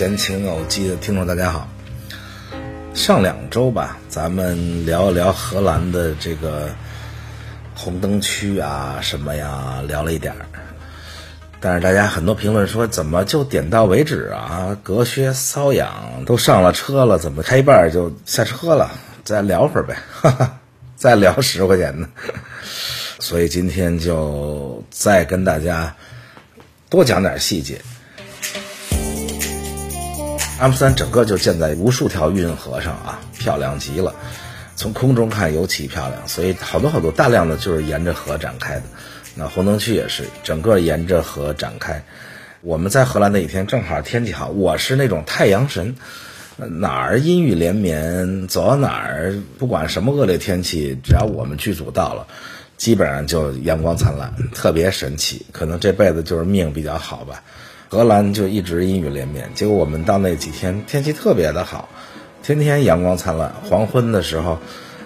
闲情偶记的听众，大家好。上两周吧，咱们聊一聊荷兰的这个红灯区啊，什么呀，聊了一点儿。但是大家很多评论说，怎么就点到为止啊？隔靴搔痒，都上了车了，怎么开一半就下车了？再聊会儿呗，哈哈，再聊十块钱呢。所以今天就再跟大家多讲点细节。阿姆斯丹整个就建在无数条运河上啊，漂亮极了。从空中看尤其漂亮，所以好多好多大量的就是沿着河展开的。那红灯区也是整个沿着河展开。我们在荷兰那几天正好天气好，我是那种太阳神，哪儿阴雨连绵，走到哪儿不管什么恶劣天气，只要我们剧组到了，基本上就阳光灿烂，特别神奇。可能这辈子就是命比较好吧。荷兰就一直阴雨连绵，结果我们到那几天天气特别的好，天天阳光灿烂。黄昏的时候，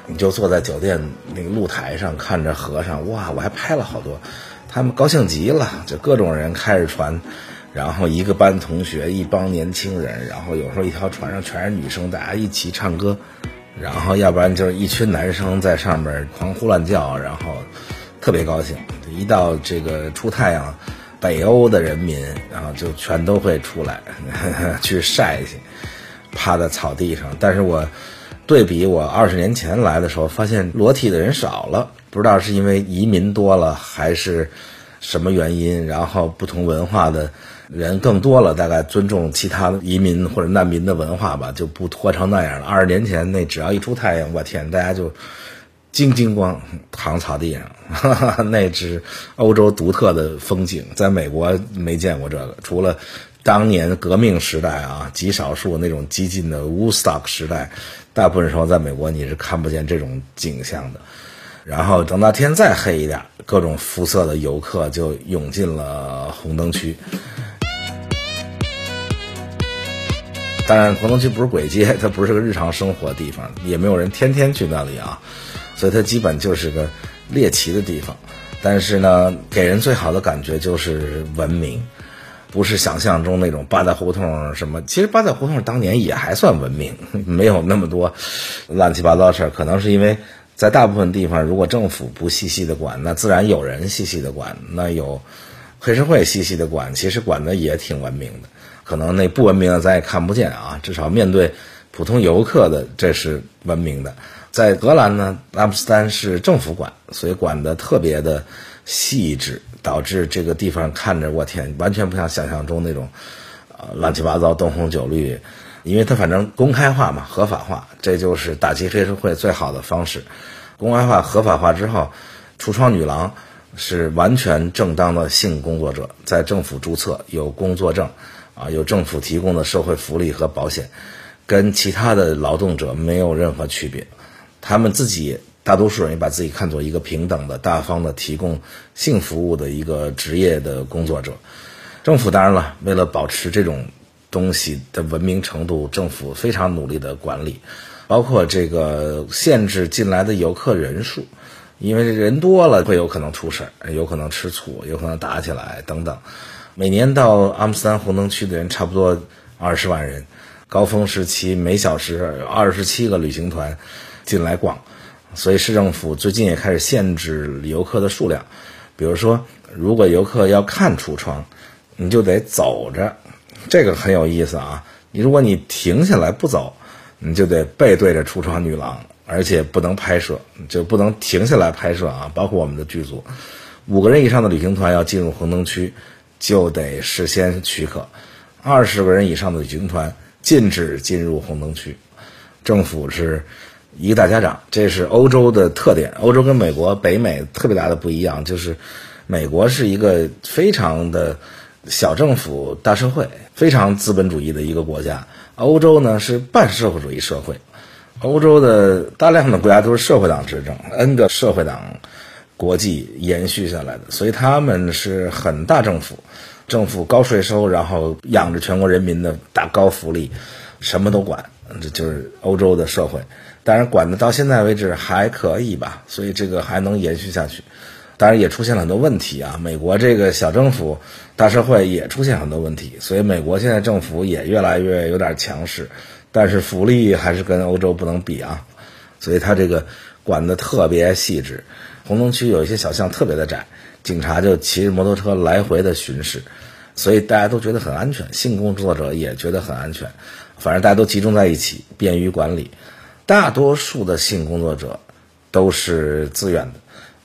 你就坐在酒店那个露台上看着河上，哇！我还拍了好多，他们高兴极了，就各种人开着船，然后一个班同学，一帮年轻人，然后有时候一条船上全是女生，大家一起唱歌，然后要不然就是一群男生在上面狂呼乱叫，然后特别高兴。一到这个出太阳。北欧的人民，然后就全都会出来 去晒去，趴在草地上。但是我对比我二十年前来的时候，发现裸体的人少了，不知道是因为移民多了还是什么原因。然后不同文化的人更多了，大概尊重其他移民或者难民的文化吧，就不脱成那样了。二十年前那只要一出太阳，我天，大家就。金金光躺草地上，那只欧洲独特的风景，在美国没见过这个。除了当年革命时代啊，极少数那种激进的 Woodstock 时代，大部分时候在美国你是看不见这种景象的。然后等到天再黑一点，各种肤色的游客就涌进了红灯区。当然，红灯区不是鬼街，它不是个日常生活地方，也没有人天天去那里啊。所以它基本就是个猎奇的地方，但是呢，给人最好的感觉就是文明，不是想象中那种八大胡同什么。其实八大胡同当年也还算文明，没有那么多乱七八糟事儿。可能是因为在大部分地方，如果政府不细细的管，那自然有人细细的管。那有黑社会细细的管，其实管的也挺文明的。可能那不文明的咱也看不见啊，至少面对普通游客的，这是文明的。在荷兰呢，阿姆斯丹是政府管，所以管的特别的细致，导致这个地方看着我天，完全不像想象中那种，呃，乱七八糟、灯红酒绿，因为它反正公开化嘛，合法化，这就是打击黑社会最好的方式。公开化、合法化之后，橱窗女郎是完全正当的性工作者，在政府注册，有工作证，啊，有政府提供的社会福利和保险，跟其他的劳动者没有任何区别。他们自己大多数人也把自己看作一个平等的、大方的提供性服务的一个职业的工作者。政府当然了，为了保持这种东西的文明程度，政府非常努力的管理，包括这个限制进来的游客人数，因为人多了会有可能出事儿，有可能吃醋，有可能打起来等等。每年到阿姆斯特丹红灯区的人差不多二十万人，高峰时期每小时二十七个旅行团。进来逛，所以市政府最近也开始限制游客的数量。比如说，如果游客要看橱窗，你就得走着，这个很有意思啊。你如果你停下来不走，你就得背对着橱窗女郎，而且不能拍摄，就不能停下来拍摄啊。包括我们的剧组，五个人以上的旅行团要进入红灯区，就得事先许可；二十个人以上的旅行团禁止进入红灯区。政府是。一个大家长，这是欧洲的特点。欧洲跟美国、北美特别大的不一样，就是美国是一个非常的小政府大社会，非常资本主义的一个国家。欧洲呢是半社会主义社会，欧洲的大量的国家都是社会党执政，N 个社会党国际延续下来的，所以他们是很大政府，政府高税收，然后养着全国人民的大高福利，什么都管，这就是欧洲的社会。当然，管的到现在为止还可以吧，所以这个还能延续下去。当然也出现了很多问题啊。美国这个小政府、大社会也出现很多问题，所以美国现在政府也越来越有点强势，但是福利还是跟欧洲不能比啊。所以他这个管的特别细致，红灯区有一些小巷特别的窄，警察就骑着摩托车来回的巡视，所以大家都觉得很安全，性工作者也觉得很安全，反正大家都集中在一起，便于管理。大多数的性工作者都是自愿的，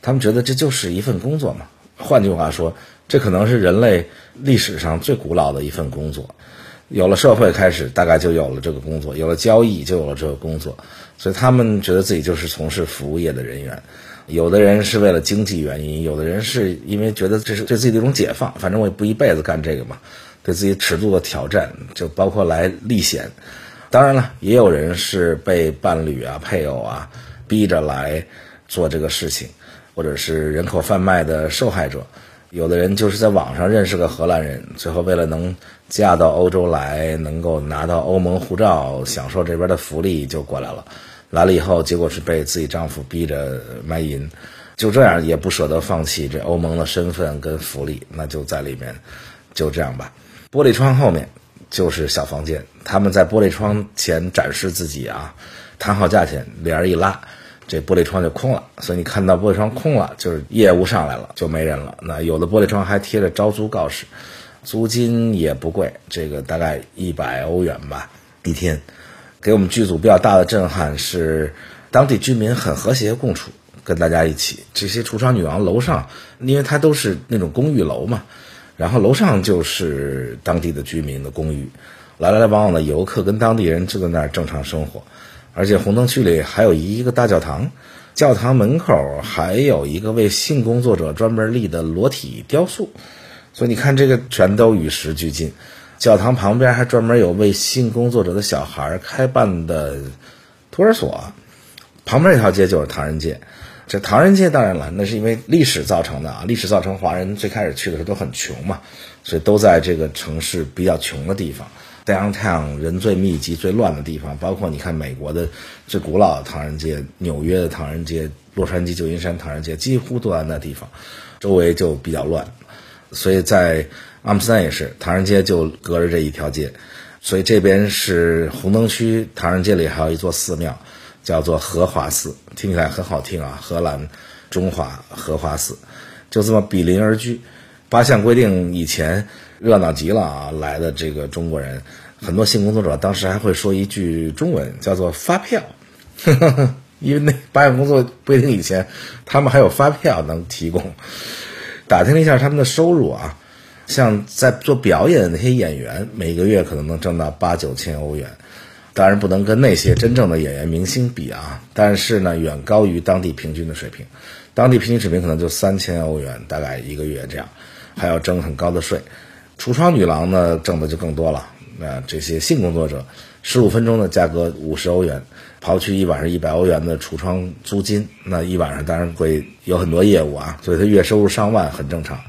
他们觉得这就是一份工作嘛。换句话说，这可能是人类历史上最古老的一份工作。有了社会开始，大概就有了这个工作；有了交易，就有了这个工作。所以他们觉得自己就是从事服务业的人员。有的人是为了经济原因，有的人是因为觉得这是对自己的一种解放。反正我也不一辈子干这个嘛，对自己尺度的挑战，就包括来历险。当然了，也有人是被伴侣啊、配偶啊逼着来做这个事情，或者是人口贩卖的受害者。有的人就是在网上认识个荷兰人，最后为了能嫁到欧洲来，能够拿到欧盟护照，享受这边的福利，就过来了。来了以后，结果是被自己丈夫逼着卖淫，就这样也不舍得放弃这欧盟的身份跟福利，那就在里面，就这样吧。玻璃窗后面。就是小房间，他们在玻璃窗前展示自己啊，谈好价钱，帘儿一拉，这玻璃窗就空了。所以你看到玻璃窗空了，就是业务上来了，就没人了。那有的玻璃窗还贴着招租告示，租金也不贵，这个大概一百欧元吧一天。给我们剧组比较大的震撼是，当地居民很和谐共处，跟大家一起。这些橱窗女王楼上，因为它都是那种公寓楼嘛。然后楼上就是当地的居民的公寓，来来往往的游客跟当地人就在那儿正常生活，而且红灯区里还有一个大教堂，教堂门口还有一个为性工作者专门立的裸体雕塑，所以你看这个全都与时俱进。教堂旁边还专门有为性工作者的小孩开办的托儿所，旁边一条街就是唐人街。这唐人街当然了，那是因为历史造成的啊！历史造成华人最开始去的时候都很穷嘛，所以都在这个城市比较穷的地方，downtown 人最密集、最乱的地方。包括你看美国的最古老的唐人街、纽约的唐人街、洛杉矶旧金山唐人街，几乎都在那地方，周围就比较乱。所以在阿姆斯特丹也是，唐人街就隔着这一条街，所以这边是红灯区，唐人街里还有一座寺庙。叫做荷华寺，听起来很好听啊！荷兰中华荷华寺，就这么比邻而居。八项规定以前热闹极了啊！来的这个中国人，很多性工作者当时还会说一句中文，叫做发票，因为那八项工作规定以前，他们还有发票能提供。打听了一下他们的收入啊，像在做表演的那些演员，每个月可能能挣到八九千欧元。当然不能跟那些真正的演员明星比啊，但是呢，远高于当地平均的水平。当地平均水平可能就三千欧元，大概一个月这样，还要征很高的税。橱窗女郎呢，挣的就更多了。那这些性工作者，十五分钟的价格五十欧元，刨去一晚上一百欧元的橱窗租金，那一晚上当然会有很多业务啊，所以他月收入上万很正常。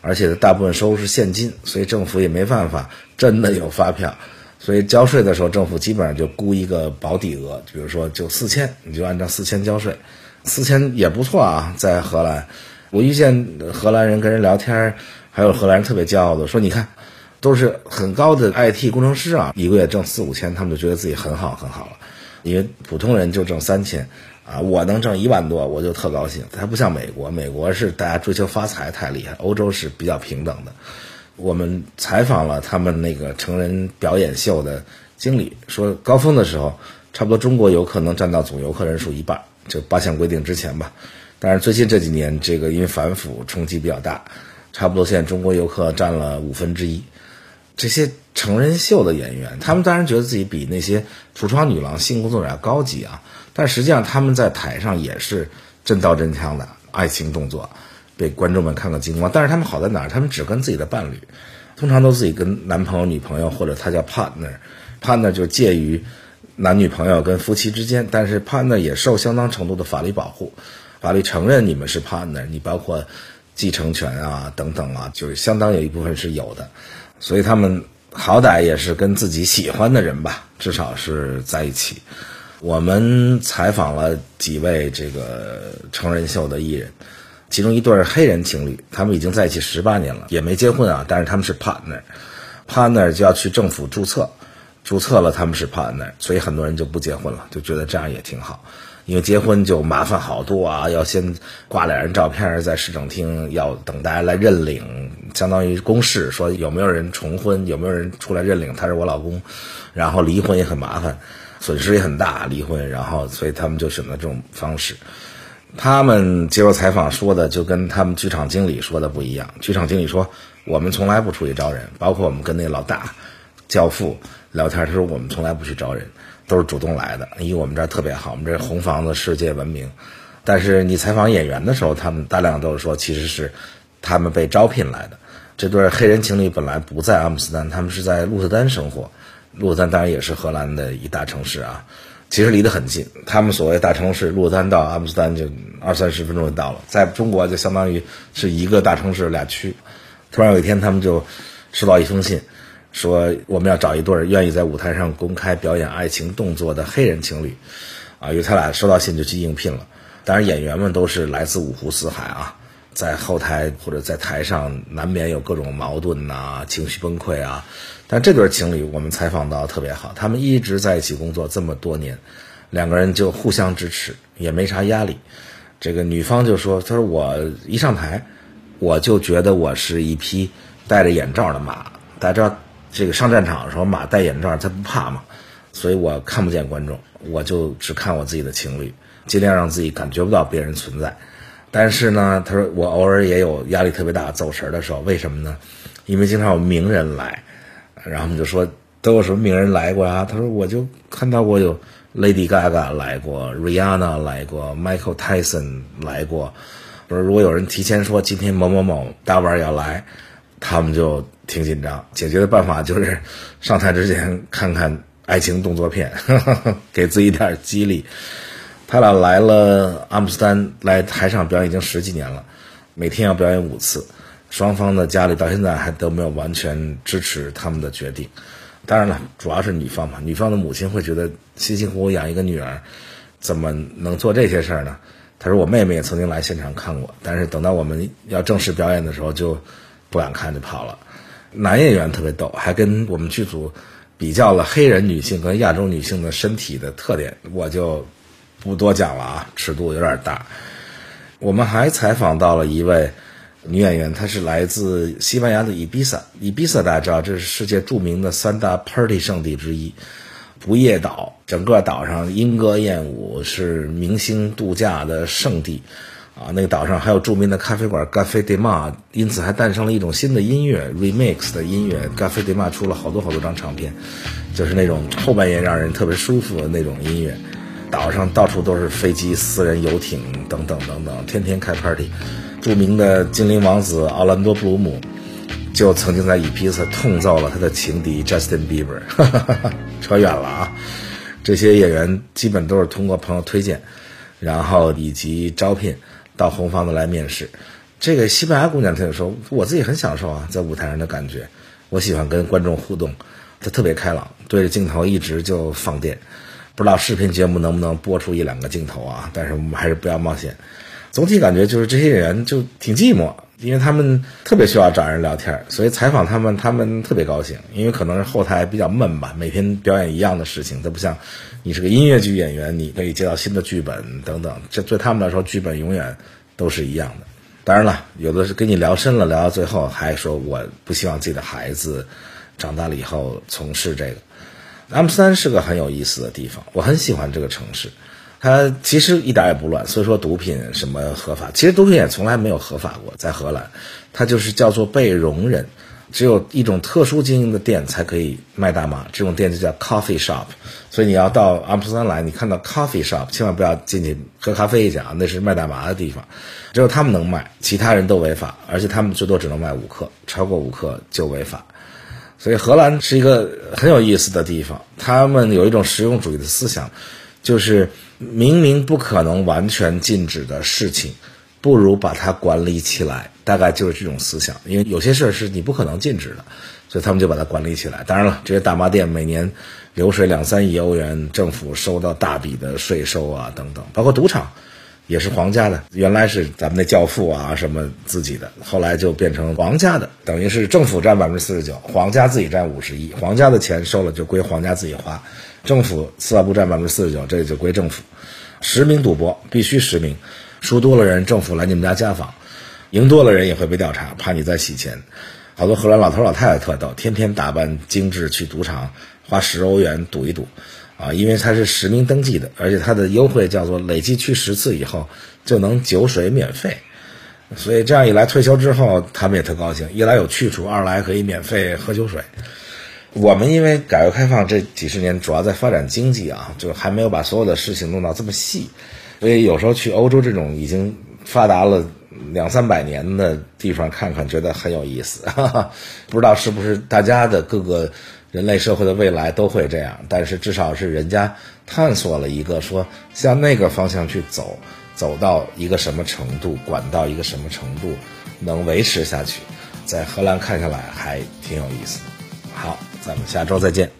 而且大部分收入是现金，所以政府也没办法真的有发票。所以交税的时候，政府基本上就估一个保底额，比如说就四千，你就按照四千交税，四千也不错啊。在荷兰，我遇见荷兰人跟人聊天，还有荷兰人特别骄傲的说：“你看，都是很高的 IT 工程师啊，一个月挣四五千，他们就觉得自己很好很好了。因为普通人就挣三千，啊，我能挣一万多，我就特高兴。它不像美国，美国是大家追求发财太厉害，欧洲是比较平等的。”我们采访了他们那个成人表演秀的经理，说高峰的时候，差不多中国游客能占到总游客人数一半，就八项规定之前吧。但是最近这几年，这个因为反腐冲击比较大，差不多现在中国游客占了五分之一。这些成人秀的演员，他们当然觉得自己比那些橱窗女郎、性工作者要高级啊，但实际上他们在台上也是真刀真枪的爱情动作。被观众们看个精光，但是他们好在哪儿？他们只跟自己的伴侣，通常都自己跟男朋友、女朋友，或者他叫 partner，partner 就介于男女朋友跟夫妻之间，但是 partner 也受相当程度的法律保护，法律承认你们是 partner，你包括继承权啊等等啊，就是相当有一部分是有的，所以他们好歹也是跟自己喜欢的人吧，至少是在一起。我们采访了几位这个成人秀的艺人。其中一对黑人情侣，他们已经在一起十八年了，也没结婚啊，但是他们是 partner，partner 就要去政府注册，注册了他们是 partner，所以很多人就不结婚了，就觉得这样也挺好。因为结婚就麻烦好多啊，要先挂俩人照片在市政厅，要等大家来认领，相当于公示说有没有人重婚，有没有人出来认领他是我老公，然后离婚也很麻烦，损失也很大，离婚，然后所以他们就选择这种方式。他们接受采访说的就跟他们剧场经理说的不一样，剧场经理说我们从来不出去招人，包括我们跟那老大教父聊天，他说我们从来不去招人。都是主动来的，因为我们这儿特别好，我们这红房子世界闻名。但是你采访演员的时候，他们大量都是说，其实是他们被招聘来的。这对黑人情侣本来不在阿姆斯丹，他们是在鹿特丹生活。鹿特丹当然也是荷兰的一大城市啊，其实离得很近。他们所谓大城市，鹿特丹到阿姆斯丹就二三十分钟就到了，在中国就相当于是一个大城市俩区。突然有一天，他们就收到一封信。说我们要找一对愿意在舞台上公开表演爱情动作的黑人情侣，啊，因为他俩收到信就去应聘了。当然，演员们都是来自五湖四海啊，在后台或者在台上难免有各种矛盾呐，情绪崩溃啊。但这对情侣我们采访到特别好，他们一直在一起工作这么多年，两个人就互相支持，也没啥压力。这个女方就说：“她说我一上台，我就觉得我是一匹戴着眼罩的马，大家知道。”这个上战场的时候，马戴眼罩，他不怕嘛，所以我看不见观众，我就只看我自己的情侣，尽量让自己感觉不到别人存在。但是呢，他说我偶尔也有压力特别大、走神的时候，为什么呢？因为经常有名人来，然后我们就说都有什么名人来过啊？他说我就看到过有 Lady Gaga 来过，Rihanna 来过，Michael Tyson 来过。我说如果有人提前说今天某某某大腕要来，他们就。挺紧张，解决的办法就是上台之前看看爱情动作片，给自己点激励。他俩来了阿姆斯丹，来台上表演已经十几年了，每天要表演五次。双方的家里到现在还都没有完全支持他们的决定。当然了，主要是女方嘛，女方的母亲会觉得辛辛苦苦养一个女儿，怎么能做这些事儿呢？他说我妹妹也曾经来现场看过，但是等到我们要正式表演的时候就不敢看就跑了。男演员特别逗，还跟我们剧组比较了黑人女性跟亚洲女性的身体的特点，我就不多讲了啊，尺度有点大。我们还采访到了一位女演员，她是来自西班牙的伊比萨。伊比萨大家知道，这是世界著名的三大 party 圣地之一，不夜岛，整个岛上莺歌燕舞，是明星度假的圣地。啊，那个岛上还有著名的咖啡馆 g a f e de Ma，因此还诞生了一种新的音乐 Remix 的音乐。g a f e de Ma 出了好多好多张唱片，就是那种后半夜让人特别舒服的那种音乐。岛上到处都是飞机、私人游艇等等等等，天天开 party。著名的精灵王子奥兰多·布鲁姆就曾经在伊皮萨痛揍了他的情敌 Justin Bieber。扯远了啊，这些演员基本都是通过朋友推荐，然后以及招聘。到红房子来面试，这个西班牙姑娘她就说：“我自己很享受啊，在舞台上的感觉，我喜欢跟观众互动。”她特别开朗，对着镜头一直就放电。不知道视频节目能不能播出一两个镜头啊？但是我们还是不要冒险。总体感觉就是这些演员就挺寂寞，因为他们特别需要找人聊天，所以采访他们，他们特别高兴，因为可能是后台比较闷吧，每天表演一样的事情，它不像。你是个音乐剧演员，你可以接到新的剧本等等，这对他们来说，剧本永远都是一样的。当然了，有的是跟你聊深了，聊到最后还说我不希望自己的孩子长大了以后从事这个。阿姆斯丹是个很有意思的地方，我很喜欢这个城市。它其实一点也不乱，所以说毒品什么合法，其实毒品也从来没有合法过，在荷兰，它就是叫做被容忍。只有一种特殊经营的店才可以卖大麻，这种店就叫 coffee shop。所以你要到阿姆斯丹来，你看到 coffee shop，千万不要进去喝咖啡去啊，那是卖大麻的地方。只有他们能卖，其他人都违法，而且他们最多只能卖五克，超过五克就违法。所以荷兰是一个很有意思的地方，他们有一种实用主义的思想，就是明明不可能完全禁止的事情。不如把它管理起来，大概就是这种思想。因为有些事儿是你不可能禁止的，所以他们就把它管理起来。当然了，这些大麻店每年流水两三亿欧元，政府收到大笔的税收啊，等等。包括赌场，也是皇家的，原来是咱们那教父啊什么自己的，后来就变成皇家的，等于是政府占百分之四十九，皇家自己占五十一，皇家的钱收了就归皇家自己花，政府司法部占百分之四十九，这就归政府。实名赌博必须实名，输多了人，政府来你们家家访，赢多了人也会被调查，怕你在洗钱。好多荷兰老头老太太特逗，天天打扮精致去赌场，花十欧元赌一赌，啊，因为它是实名登记的，而且它的优惠叫做累计去十次以后就能酒水免费，所以这样一来退休之后他们也特高兴，一来有去处，二来可以免费喝酒水。我们因为改革开放这几十年主要在发展经济啊，就还没有把所有的事情弄到这么细，所以有时候去欧洲这种已经发达了。两三百年的地方看看，觉得很有意思。不知道是不是大家的各个人类社会的未来都会这样，但是至少是人家探索了一个说向那个方向去走，走到一个什么程度，管到一个什么程度，能维持下去，在荷兰看下来还挺有意思。好，咱们下周再见。